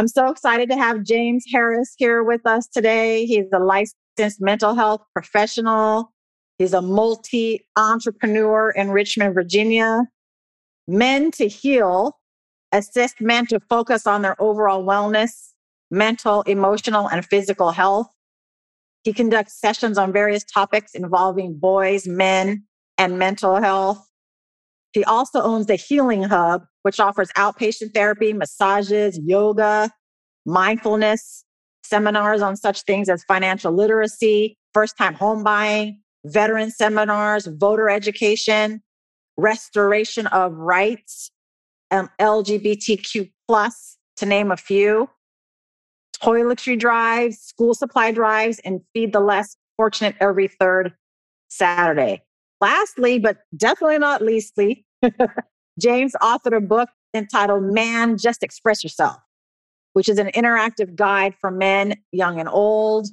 I'm so excited to have James Harris here with us today. He's a licensed mental health professional. He's a multi entrepreneur in Richmond, Virginia. Men to Heal assist men to focus on their overall wellness, mental, emotional, and physical health. He conducts sessions on various topics involving boys, men, and mental health. He also owns the Healing Hub, which offers outpatient therapy, massages, yoga, mindfulness, seminars on such things as financial literacy, first time home buying, veteran seminars, voter education, restoration of rights, um, LGBTQ, plus, to name a few, toiletry drives, school supply drives, and feed the less fortunate every third Saturday. Lastly, but definitely not leastly, James authored a book entitled Man, Just Express Yourself, which is an interactive guide for men, young and old.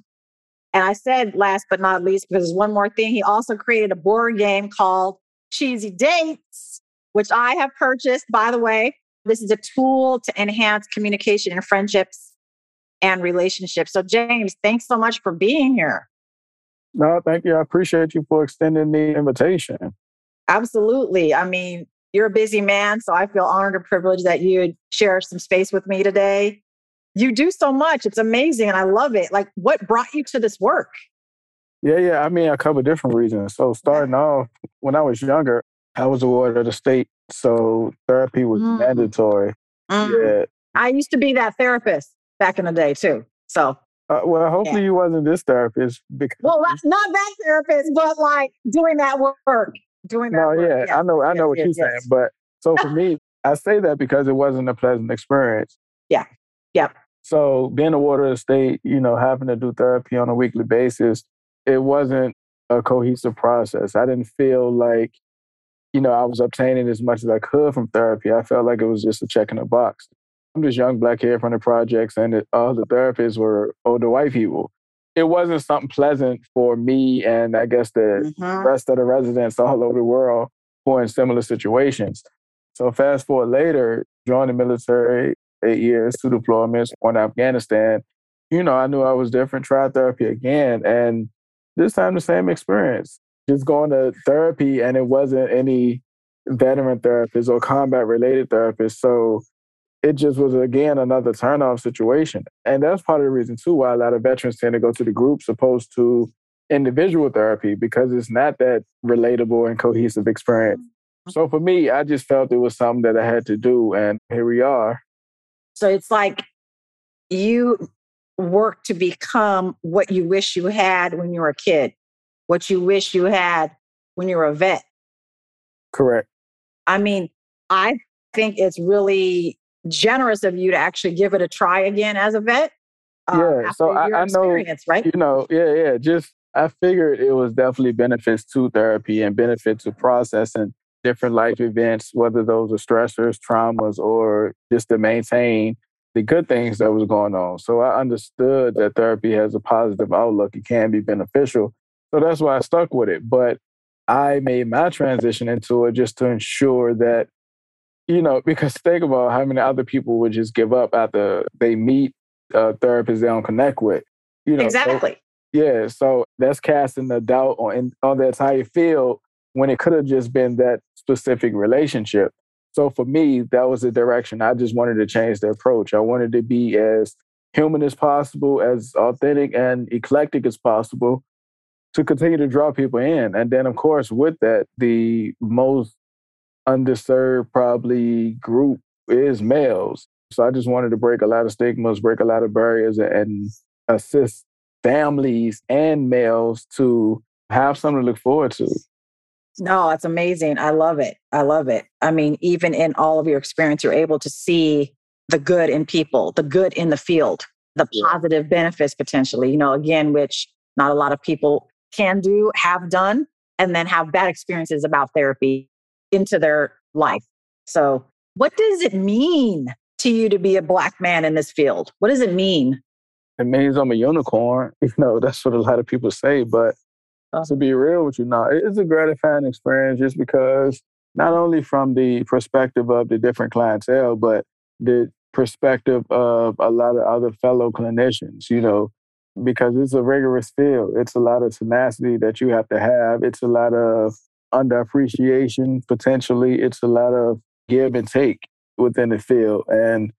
And I said last but not least, because there's one more thing, he also created a board game called Cheesy Dates, which I have purchased, by the way. This is a tool to enhance communication and friendships and relationships. So, James, thanks so much for being here. No, thank you. I appreciate you for extending the invitation. Absolutely. I mean, you're a busy man, so I feel honored and privileged that you would share some space with me today. You do so much. It's amazing and I love it. Like, what brought you to this work? Yeah, yeah. I mean, a couple different reasons. So, starting off, when I was younger, I was a ward of the state. So, therapy was mm. mandatory. Mm. Yeah. I used to be that therapist back in the day, too. So, uh, well, hopefully yeah. you wasn't this therapist because well, not that therapist, but like doing that work, doing that. No, work. yeah, yes. I know, I know yes, what yes, you're saying, but so for me, I say that because it wasn't a pleasant experience. Yeah, yeah. So being a ward of the state, you know, having to do therapy on a weekly basis, it wasn't a cohesive process. I didn't feel like, you know, I was obtaining as much as I could from therapy. I felt like it was just a check in a box. I'm this young black kid from the projects, and all the therapists were older white people. It wasn't something pleasant for me and I guess the mm-hmm. rest of the residents all over the world who are in similar situations. So fast forward later, joined the military, eight years, two deployments, one Afghanistan. You know, I knew I was different, tried therapy again, and this time the same experience. Just going to therapy, and it wasn't any veteran therapist or combat related therapist. So it just was again another turnoff situation. And that's part of the reason too why a lot of veterans tend to go to the groups opposed to individual therapy because it's not that relatable and cohesive experience. Mm-hmm. So for me, I just felt it was something that I had to do and here we are. So it's like you work to become what you wish you had when you were a kid, what you wish you had when you were a vet. Correct. I mean, I think it's really generous of you to actually give it a try again as a vet. Uh, yeah, so I, I know, right? You know, yeah, yeah. Just I figured it was definitely benefits to therapy and benefit to processing different life events, whether those are stressors, traumas, or just to maintain the good things that was going on. So I understood that therapy has a positive outlook. It can be beneficial. So that's why I stuck with it. But I made my transition into it just to ensure that you know, because think about how many other people would just give up after they meet a therapist they don't connect with. You know, exactly. So, yeah, so that's casting the doubt on on the entire field when it could have just been that specific relationship. So for me, that was the direction. I just wanted to change the approach. I wanted to be as human as possible, as authentic and eclectic as possible to continue to draw people in. And then, of course, with that, the most underserved probably group is males. So I just wanted to break a lot of stigmas, break a lot of barriers, and assist families and males to have something to look forward to. No, that's amazing. I love it. I love it. I mean, even in all of your experience, you're able to see the good in people, the good in the field, the positive benefits potentially, you know, again, which not a lot of people can do, have done, and then have bad experiences about therapy into their life. So, what does it mean to you to be a Black man in this field? What does it mean? It means I'm a unicorn. You know, that's what a lot of people say. But uh, to be real with you now, it's a gratifying experience just because not only from the perspective of the different clientele, but the perspective of a lot of other fellow clinicians, you know, because it's a rigorous field. It's a lot of tenacity that you have to have. It's a lot of underappreciation, potentially. It's a lot of give and take within the field. And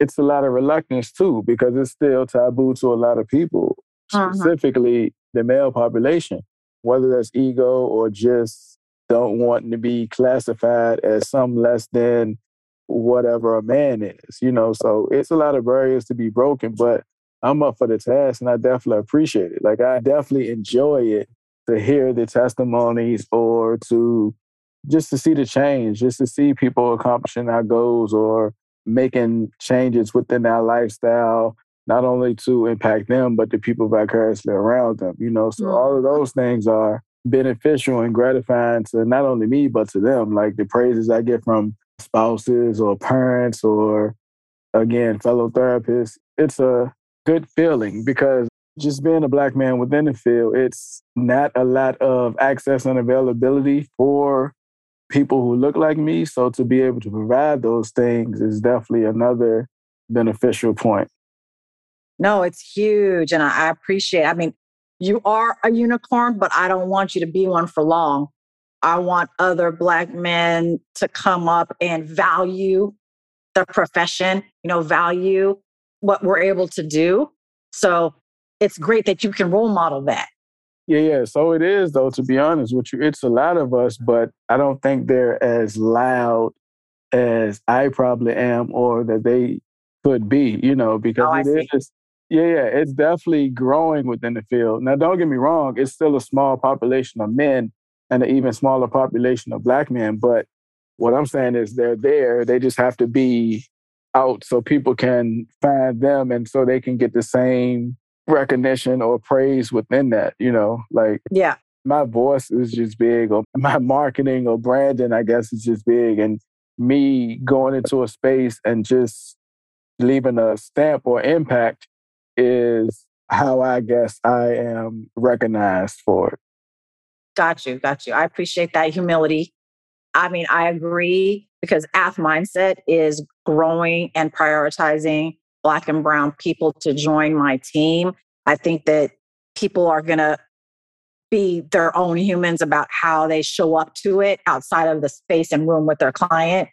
it's a lot of reluctance too, because it's still taboo to a lot of people, uh-huh. specifically the male population, whether that's ego or just don't want to be classified as some less than whatever a man is, you know. So it's a lot of barriers to be broken, but I'm up for the task and I definitely appreciate it. Like I definitely enjoy it to hear the testimonies or to just to see the change, just to see people accomplishing our goals or making changes within our lifestyle, not only to impact them, but the people vicariously around them, you know. So all of mm-hmm. those things are beneficial and gratifying to not only me, but to them. Like the praises I get from spouses or parents or again, fellow therapists, it's a good feeling because just being a black man within the field, it's not a lot of access and availability for people who look like me. So to be able to provide those things is definitely another beneficial point. No, it's huge. And I, appreciate, I mean, you are a unicorn, but I don't want you to be one for long. I want other black men to come up and value the profession, you know, value what we're able to do. So it's great that you can role model that. Yeah, yeah. So it is, though, to be honest with you. It's a lot of us, but I don't think they're as loud as I probably am or that they could be, you know, because oh, it is. Yeah, yeah. It's definitely growing within the field. Now, don't get me wrong, it's still a small population of men and an even smaller population of black men. But what I'm saying is they're there. They just have to be out so people can find them and so they can get the same recognition or praise within that, you know, like yeah. My voice is just big or my marketing or branding, I guess, is just big. And me going into a space and just leaving a stamp or impact is how I guess I am recognized for it. Got you, got you. I appreciate that humility. I mean, I agree because Ath Mindset is growing and prioritizing Black and Brown people to join my team. I think that people are going to be their own humans about how they show up to it outside of the space and room with their client.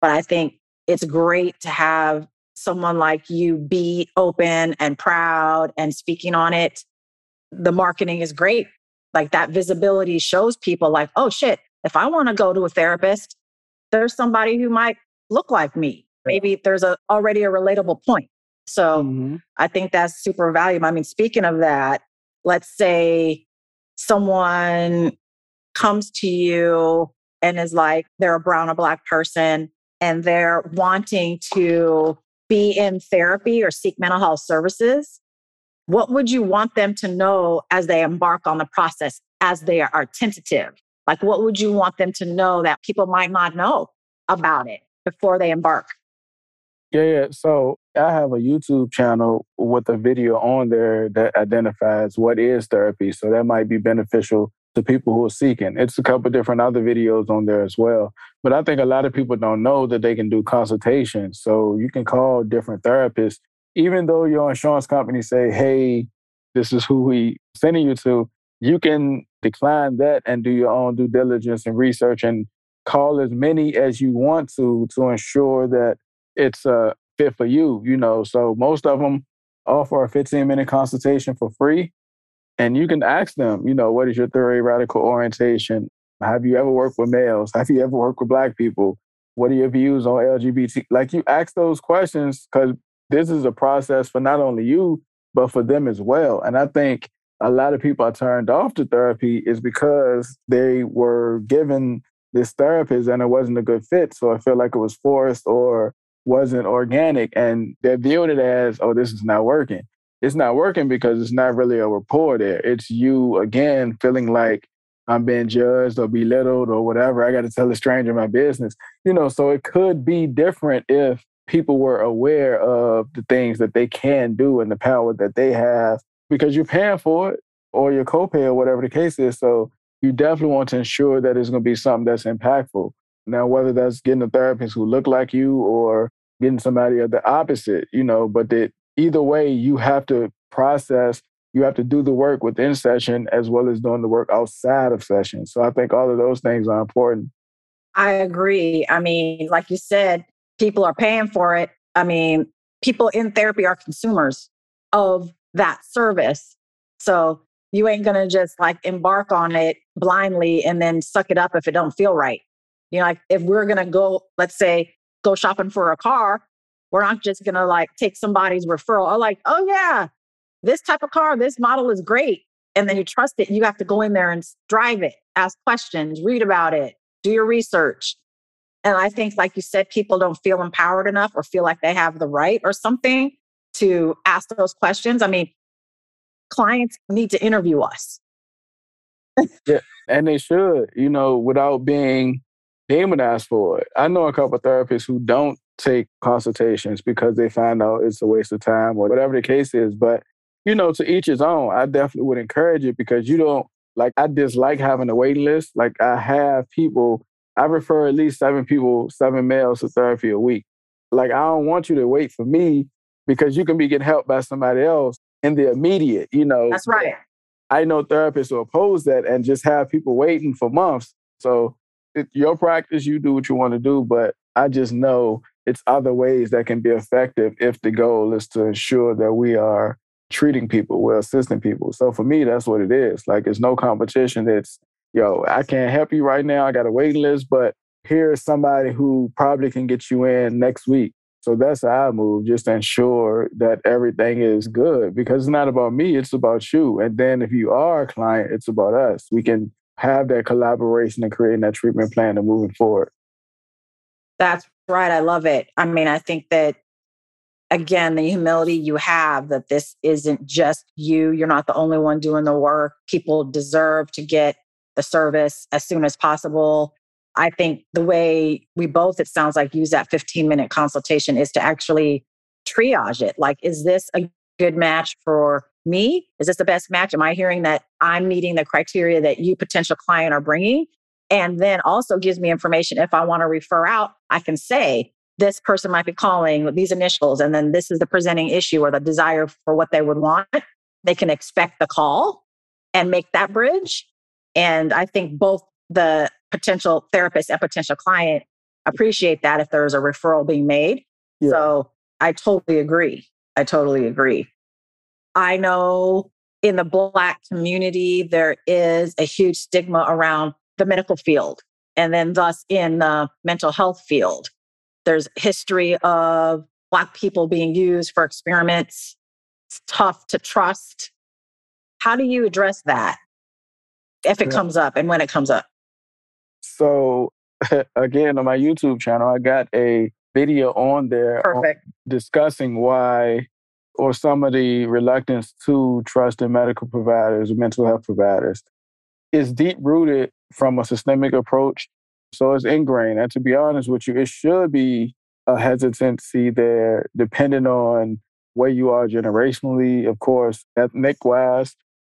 But I think it's great to have someone like you be open and proud and speaking on it. The marketing is great. Like that visibility shows people, like, oh shit, if I want to go to a therapist, there's somebody who might look like me. Maybe there's a already a relatable point. So mm-hmm. I think that's super valuable. I mean, speaking of that, let's say someone comes to you and is like they're a brown or black person and they're wanting to be in therapy or seek mental health services. What would you want them to know as they embark on the process, as they are tentative? Like, what would you want them to know that people might not know about it before they embark? Yeah, yeah. So I have a YouTube channel with a video on there that identifies what is therapy. So that might be beneficial to people who are seeking. It's a couple different other videos on there as well. But I think a lot of people don't know that they can do consultations. So you can call different therapists, even though your insurance company say, hey, this is who we sending you to, you can decline that and do your own due diligence and research and call as many as you want to to ensure that it's a fit for you, you know. So most of them offer a 15 minute consultation for free. And you can ask them, you know, what is your theoretical orientation? Have you ever worked with males? Have you ever worked with black people? What are your views on LGBT? Like you ask those questions because this is a process for not only you, but for them as well. And I think a lot of people are turned off to therapy is because they were given this therapist and it wasn't a good fit. So I feel like it was forced or wasn't organic. And they're viewing it as, oh, this is not working. It's not working because it's not really a rapport there. It's you, again, feeling like I'm being judged or belittled or whatever. I got to tell a stranger my business. You know, so it could be different if people were aware of the things that they can do and the power that they have because you're paying for it or your copay or whatever the case is. So you definitely want to ensure that it's going to be something that's impactful. Now, whether that's getting a therapist who look like you or getting somebody of the opposite, you know, but that either way, you have to process you have to do the work within session as well as doing the work outside of session. So I think all of those things are important. I agree. I mean, like you said, people are paying for it. I mean, people in therapy are consumers of that service. So you ain't going to just like embark on it blindly and then suck it up if it don't feel right. You know, like if we're going to go, let's say, go shopping for a car, we're not just going to like take somebody's referral. Or like, oh yeah, this type of car, this model is great. And then you trust it. You have to go in there and drive it, ask questions, read about it, do your research. And I think, like you said, people don't feel empowered enough or feel like they have the right or something to ask those questions. I mean, clients need to interview us. yeah, and they should, you know, without being demonized for it. I know a couple therapists who don't take consultations because they find out it's a waste of time or whatever the case is. But you know, to each his own. I definitely would encourage it because you don't like I dislike having a waiting list. Like I have people, I refer at least seven people, seven males to therapy a week. Like I don't want you to wait for me because you can be getting help by somebody else in the immediate, you know. That's right. I know therapists who oppose that and just have people waiting for months. So it's your practice, you do what you want to do, but I just know it's other ways that can be effective if the goal is to ensure that we are treating people, we're assisting people. So for me, that's what it is. Like it's no competition. It's, yo, I can't help you right now. I got a waiting list, but here's somebody who probably can get you in next week. So that's how I move, just to ensure that everything is good because it's not about me, it's about you. And then if you are a client, it's about us. We can have that collaboration and creating that treatment plan and moving forward. That's right. I love it. I mean, I think that again, the humility you have that this isn't just you. You're not the only one doing the work. People deserve to get the service as soon as possible. I think the way we both, it sounds like, use that 15 minute consultation is to actually triage it. Like, is this a good match for me? Is this the best match? Am I hearing that I'm meeting the criteria that you, potential client, are bringing? And then also gives me information if I want to refer out, I can say, this person might be calling with these initials, and then this is the presenting issue or the desire for what they would want. They can expect the call and make that bridge. And I think both the potential therapist and potential client appreciate that if there's a referral being made. Yeah. So I totally agree. I totally agree. I know in the Black community, there is a huge stigma around the medical field and then thus in the mental health field. There's history of Black people being used for experiments. It's tough to trust. How do you address that if it yeah. comes up and when it comes up? So, again, on my YouTube channel, I got a video on there uh, Perfect. On discussing why or some of the reluctance to trust in medical providers, mental health providers, is deep rooted from a systemic approach so it's ingrained. And to be honest with you, it should be a hesitancy there, depending on where you are generationally, of course, ethnic wise.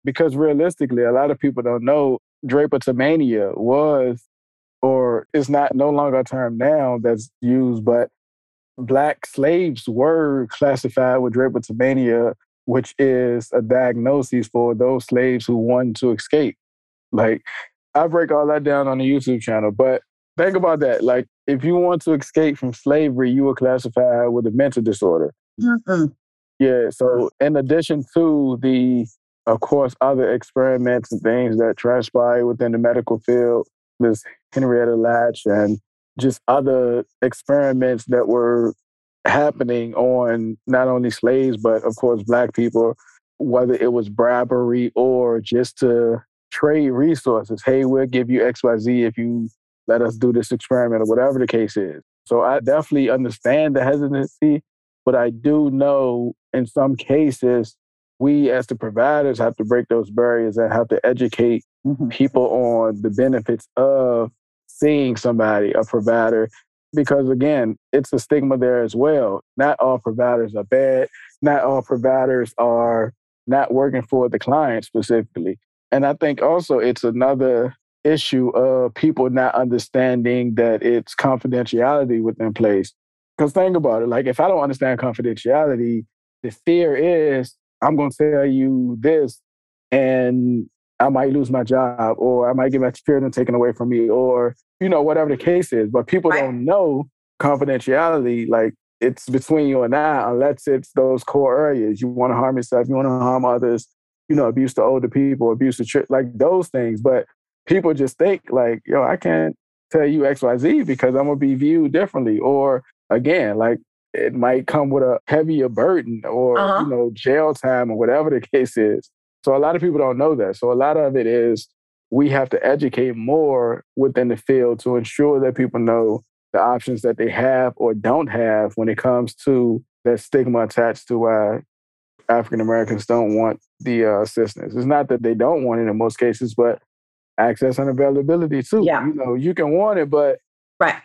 Because realistically, a lot of people don't know drapetomania was, or is not no longer a term now that's used, but black slaves were classified with drapetomania, which is a diagnosis for those slaves who wanted to escape. Like I break all that down on the YouTube channel, but think about that. Like, if you want to escape from slavery, you were classified with a mental disorder. Mm-mm. Yeah. So, in addition to the, of course, other experiments and things that transpired within the medical field, Ms. Henrietta Lacks and just other experiments that were happening on not only slaves, but of course, Black people, whether it was bribery or just to trade resources. Hey, we'll give you XYZ if you let us do this experiment or whatever the case is. So I definitely understand the hesitancy, but I do know in some cases, we as the providers have to break those barriers and have to educate mm-hmm. people on the benefits of seeing somebody, a provider, because again, it's a stigma there as well. Not all providers are bad. Not all providers are not working for the client specifically. And I think also it's another issue of people not understanding that it's confidentiality within place. Because think about it, like if I don't understand confidentiality, the fear is I'm going to tell you this and I might lose my job or I might get my children taken away from me or, you know, whatever the case is. But people right. don't know confidentiality. Like it's between you and I, unless it's those core areas. You want to harm yourself, you want to harm others, you know, abuse to older people, abuse to ch- like those things. But people just think like, yo, I can't tell you XYZ because I'm gonna be viewed differently. Or again, like it might come with a heavier burden or uh-huh. you know, jail time or whatever the case is. So a lot of people don't know that. So a lot of it is we have to educate more within the field to ensure that people know the options that they have or don't have when it comes to that stigma attached to why African Americans don't want the uh, assistance. It's not that they don't want it in most cases, but access and availability too. Yeah. You know, you can want it, but right.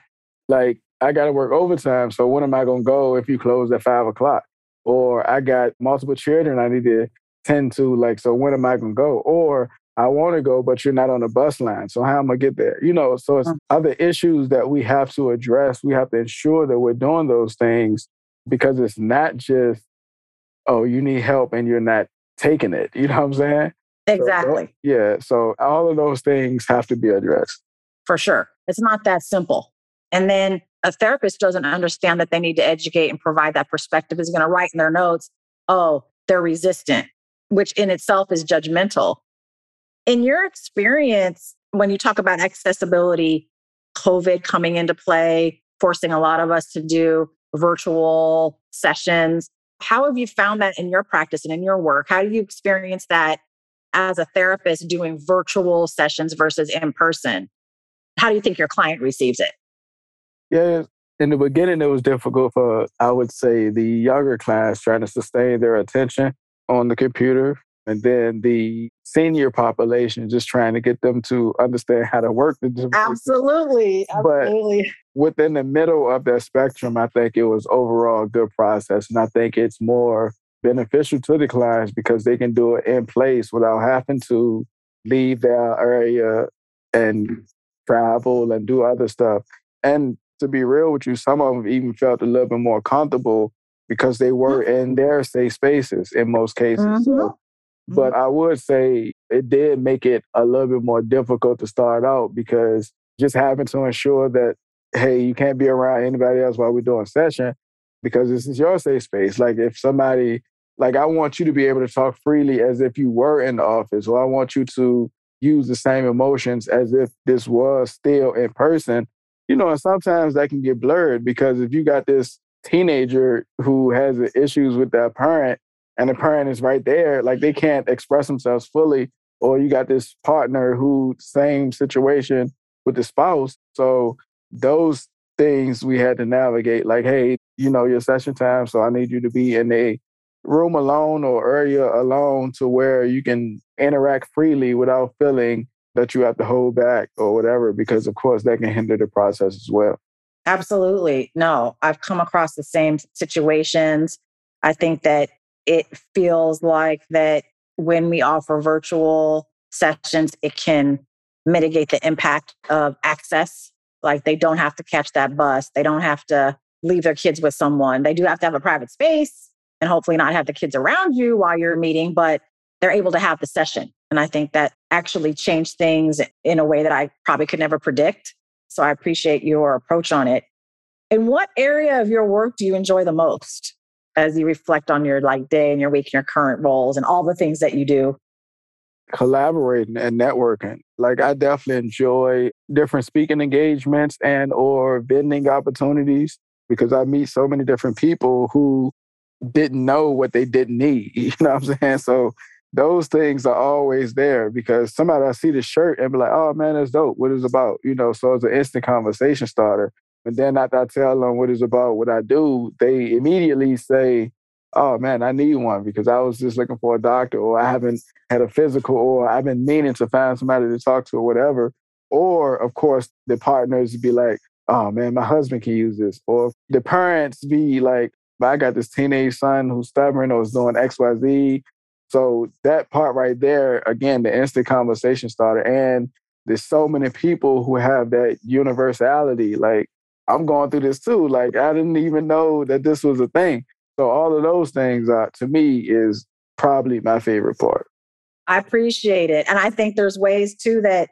Like I got to work overtime, so when am I going to go if you close at five o'clock? Or I got multiple children I need to tend to. Like, so when am I going to go? Or I want to go, but you're not on the bus line. So how am I gonna get there? You know, so it's mm. other issues that we have to address. We have to ensure that we're doing those things because it's not just, oh, you need help and you're not taking it. You know what I'm saying? Exactly. So, yeah. So all of those things have to be addressed. For sure. It's not that simple. And then a therapist doesn't understand that they need to educate and provide that perspective is going to write in their notes, oh, they're resistant, which in itself is judgmental. In your experience, when you talk about accessibility, COVID coming into play, forcing a lot of us to do virtual sessions, how have you found that in your practice and in your work? How do you experience that as a therapist doing virtual sessions versus in person? How do you think your client receives it? Yeah, in the beginning, it was difficult for, I would say, the younger class trying to sustain their attention on the computer. And then the senior population, just trying to get them to understand how to work the device. Absolutely. Absolutely. But within the middle of that spectrum, I think it was overall a good process. And I think it's more beneficial to the clients because they can do it in place without having to leave their area and travel and do other stuff. And to be real with you, some of them even felt a little bit more comfortable because they were in mm-hmm. their safe spaces in most cases. Mm-hmm. So, but I would say it did make it a little bit more difficult to start out because just having to ensure that, hey, you can't be around anybody else while we're doing session because this is your safe space. Like if somebody like I want you to be able to talk freely as if you were in the office, or I want you to use the same emotions as if this was still in person. You know, and sometimes that can get blurred because if you got this teenager who has issues with their parent and the parent is right there, like they can't express themselves fully, or you got this partner who same situation with the spouse. So those things we had to navigate like, hey, you know, your session time, so I need you to be in a room alone or area alone to where you can interact freely without feeling that you have to hold back or whatever, because of course that can hinder the process as well. Absolutely. No, I've come across the same situations. I think that it feels like that when we offer virtual sessions, it can mitigate the impact of access. Like they don't have to catch that bus, they don't have to leave their kids with someone. They do have to have a private space and hopefully not have the kids around you while you're meeting, but they're able to have the session. And I think that actually changed things in a way that I probably could never predict. So I appreciate your approach on it. In what area of your work do you enjoy the most as you reflect on your like day and your week and your current roles and all the things that you do? Collaborating and networking. Like I definitely enjoy different speaking engagements and or vending opportunities because I meet so many different people who didn't know what they didn't need. You know what I'm saying? So those things are always there because somebody I see the shirt and be like, oh man, that's dope. What is about? You know, so it's an instant conversation starter. And then after I tell them what it's about, what I do, they immediately say, oh man, I need one because I was just looking for a doctor or I haven't had a physical or I've been meaning to find somebody to talk to or whatever. Or of course, the partners be like, oh man, my husband can use this. Or the parents be like, I got this teenage son who's stubborn or is doing XYZ. So that part right there, again, the instant conversation starter. And there's so many people who have that universality. Like, I'm going through this too. Like, I didn't even know that this was a thing. So all of those things, uh, to me, is probably my favorite part. I appreciate it. And I think there's ways too that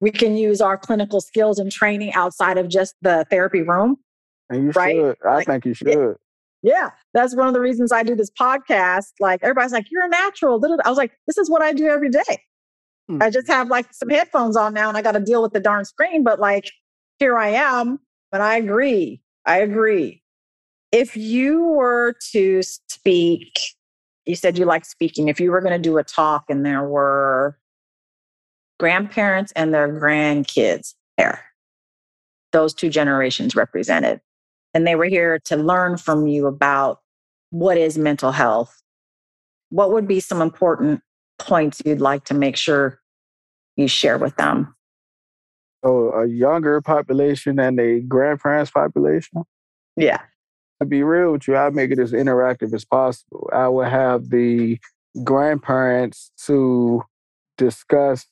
we can use our clinical skills and training outside of just the therapy room. And you right? should. I like, think you should. Yeah, that's one of the reasons I do this podcast. Like everybody's like, "You're a natural." I was like, "This is what I do every day." Hmm. I just have like some headphones on now, and I got to deal with the darn screen. But like, here I am. But I agree. I agree. If you were to speak, you said you like speaking. If you were going to do a talk, and there were grandparents and their grandkids there, those two generations represented and they were here to learn from you about what is mental health. What would be some important points you'd like to make sure you share with them? So, a younger population and a grandparents population? Yeah. To be real with you, I make it as interactive as possible. I will have the grandparents to discuss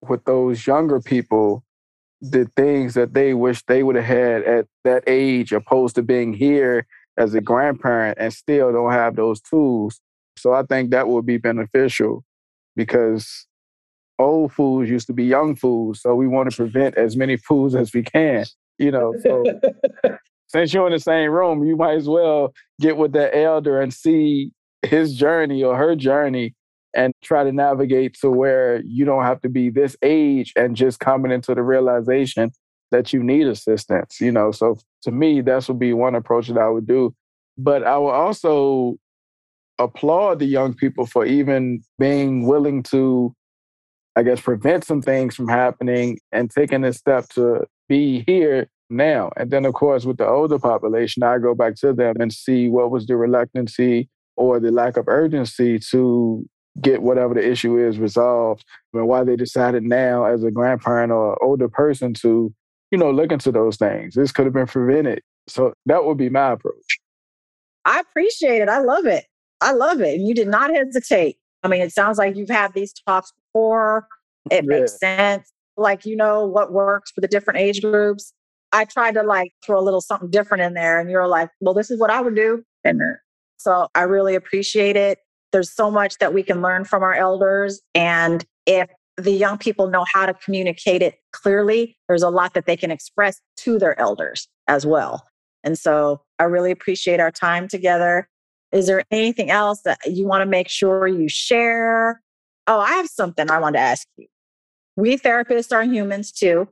with those younger people the things that they wish they would have had at that age, opposed to being here as a grandparent and still don't have those tools. So I think that would be beneficial because old fools used to be young fools. So we want to prevent as many fools as we can, you know. So since you're in the same room, you might as well get with that elder and see his journey or her journey and try to navigate to where you don't have to be this age and just coming into the realization that you need assistance, you know. So to me, that's would be one approach that I would do. But I would also applaud the young people for even being willing to, I guess, prevent some things from happening and taking a step to be here now. And then, of course, with the older population, I go back to them and see what was the reluctancy or the lack of urgency to get whatever the issue is resolved and why they decided now as a grandparent or older person to you know look into those things. This could have been prevented. So that would be my approach. I appreciate it. I love it. I love it and you did not hesitate. I mean it sounds like you've had these talks before. It yeah. makes sense. Like you know what works for the different age groups. I tried to like throw a little something different in there and you're like well this is what i would do. And uh, so i really appreciate it there's so much that we can learn from our elders. And if the young people know how to communicate it clearly, there's a lot that they can express to their elders as well. And so I really appreciate our time together. Is there anything else that you want to make sure you share? Oh, I have something I want to ask you. We therapists are humans too.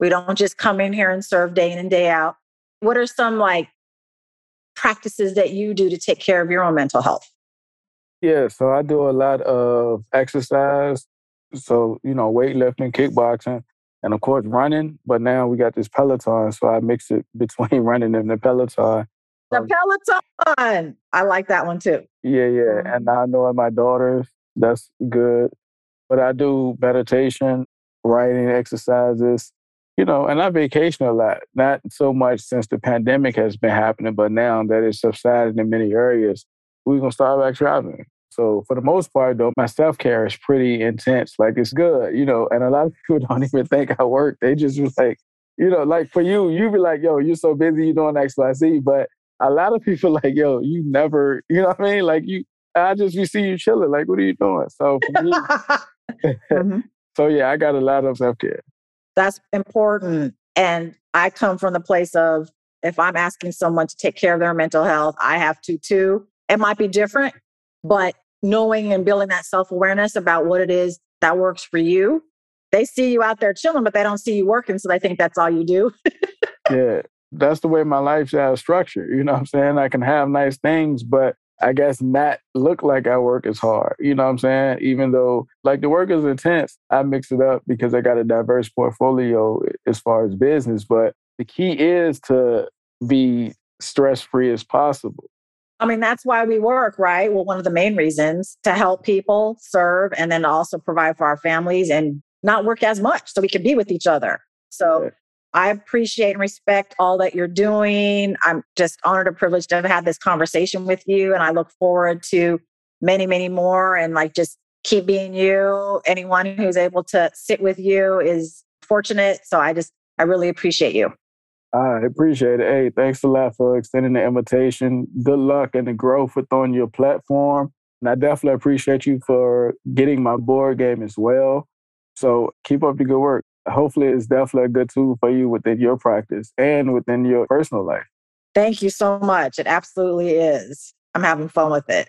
We don't just come in here and serve day in and day out. What are some like practices that you do to take care of your own mental health? Yeah, so I do a lot of exercise. So, you know, weightlifting, kickboxing, and of course running. But now we got this Peloton, so I mix it between running and the Peloton. The Peloton. I like that one too. Yeah, yeah. And mm-hmm. I know my daughters, that's good. But I do meditation, writing exercises, you know, and I vacation a lot. Not so much since the pandemic has been happening, but now that it's subsided in many areas, we're gonna start back traveling. So for the most part, though, my self care is pretty intense. Like it's good, you know. And a lot of people don't even think I work. They just was like, you know, like for you, you be like, yo, you're so busy, you doing X, Y, Z. But a lot of people like, yo, you never, you know what I mean? Like you, I just we see you chilling. Like, what are you doing? So for me, mm-hmm. so yeah, I got a lot of self care. That's important. And I come from the place of if I'm asking someone to take care of their mental health, I have to too. It might be different, but knowing and building that self awareness about what it is that works for you. They see you out there chilling, but they don't see you working. So they think that's all you do. yeah, that's the way my lifestyle is structured. You know what I'm saying? I can have nice things, but I guess not look like I work as hard. You know what I'm saying? Even though like the work is intense, I mix it up because I got a diverse portfolio as far as business. But the key is to be stress free as possible. I mean, that's why we work, right? Well, one of the main reasons to help people serve and then also provide for our families and not work as much so we can be with each other. So I appreciate and respect all that you're doing. I'm just honored and privileged to have had this conversation with you. And I look forward to many, many more and like just keep being you. Anyone who's able to sit with you is fortunate. So I just, I really appreciate you. I appreciate it. Hey, thanks a lot for extending the invitation. Good luck and the growth with on your platform. And I definitely appreciate you for getting my board game as well. So keep up the good work. Hopefully, it's definitely a good tool for you within your practice and within your personal life. Thank you so much. It absolutely is. I'm having fun with it.